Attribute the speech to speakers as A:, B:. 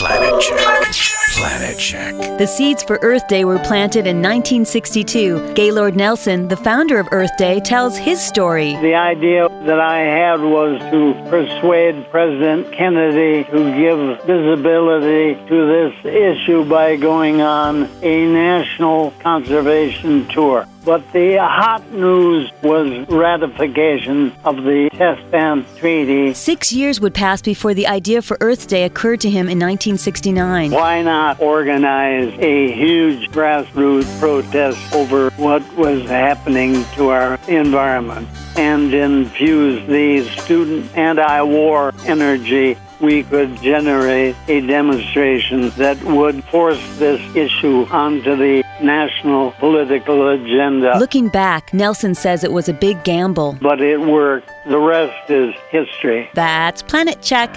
A: Planet Check. Planet Check.
B: The seeds for Earth Day were planted in 1962. Gaylord Nelson, the founder of Earth Day, tells his story.
C: The idea that I had was to persuade President Kennedy to give visibility to this issue by going on a national conservation tour. But the hot news was ratification of the Test Ban Treaty.
B: Six years would pass before the idea for Earth Day occurred to him in 1969.
C: Why not organize a huge grassroots protest over what was happening to our environment and infuse the student anti war energy we could generate a demonstration that would force this issue onto the national political agenda.
B: Looking back, Nelson says it was a big gamble.
C: But it worked. The rest is history.
B: That's Planet Check.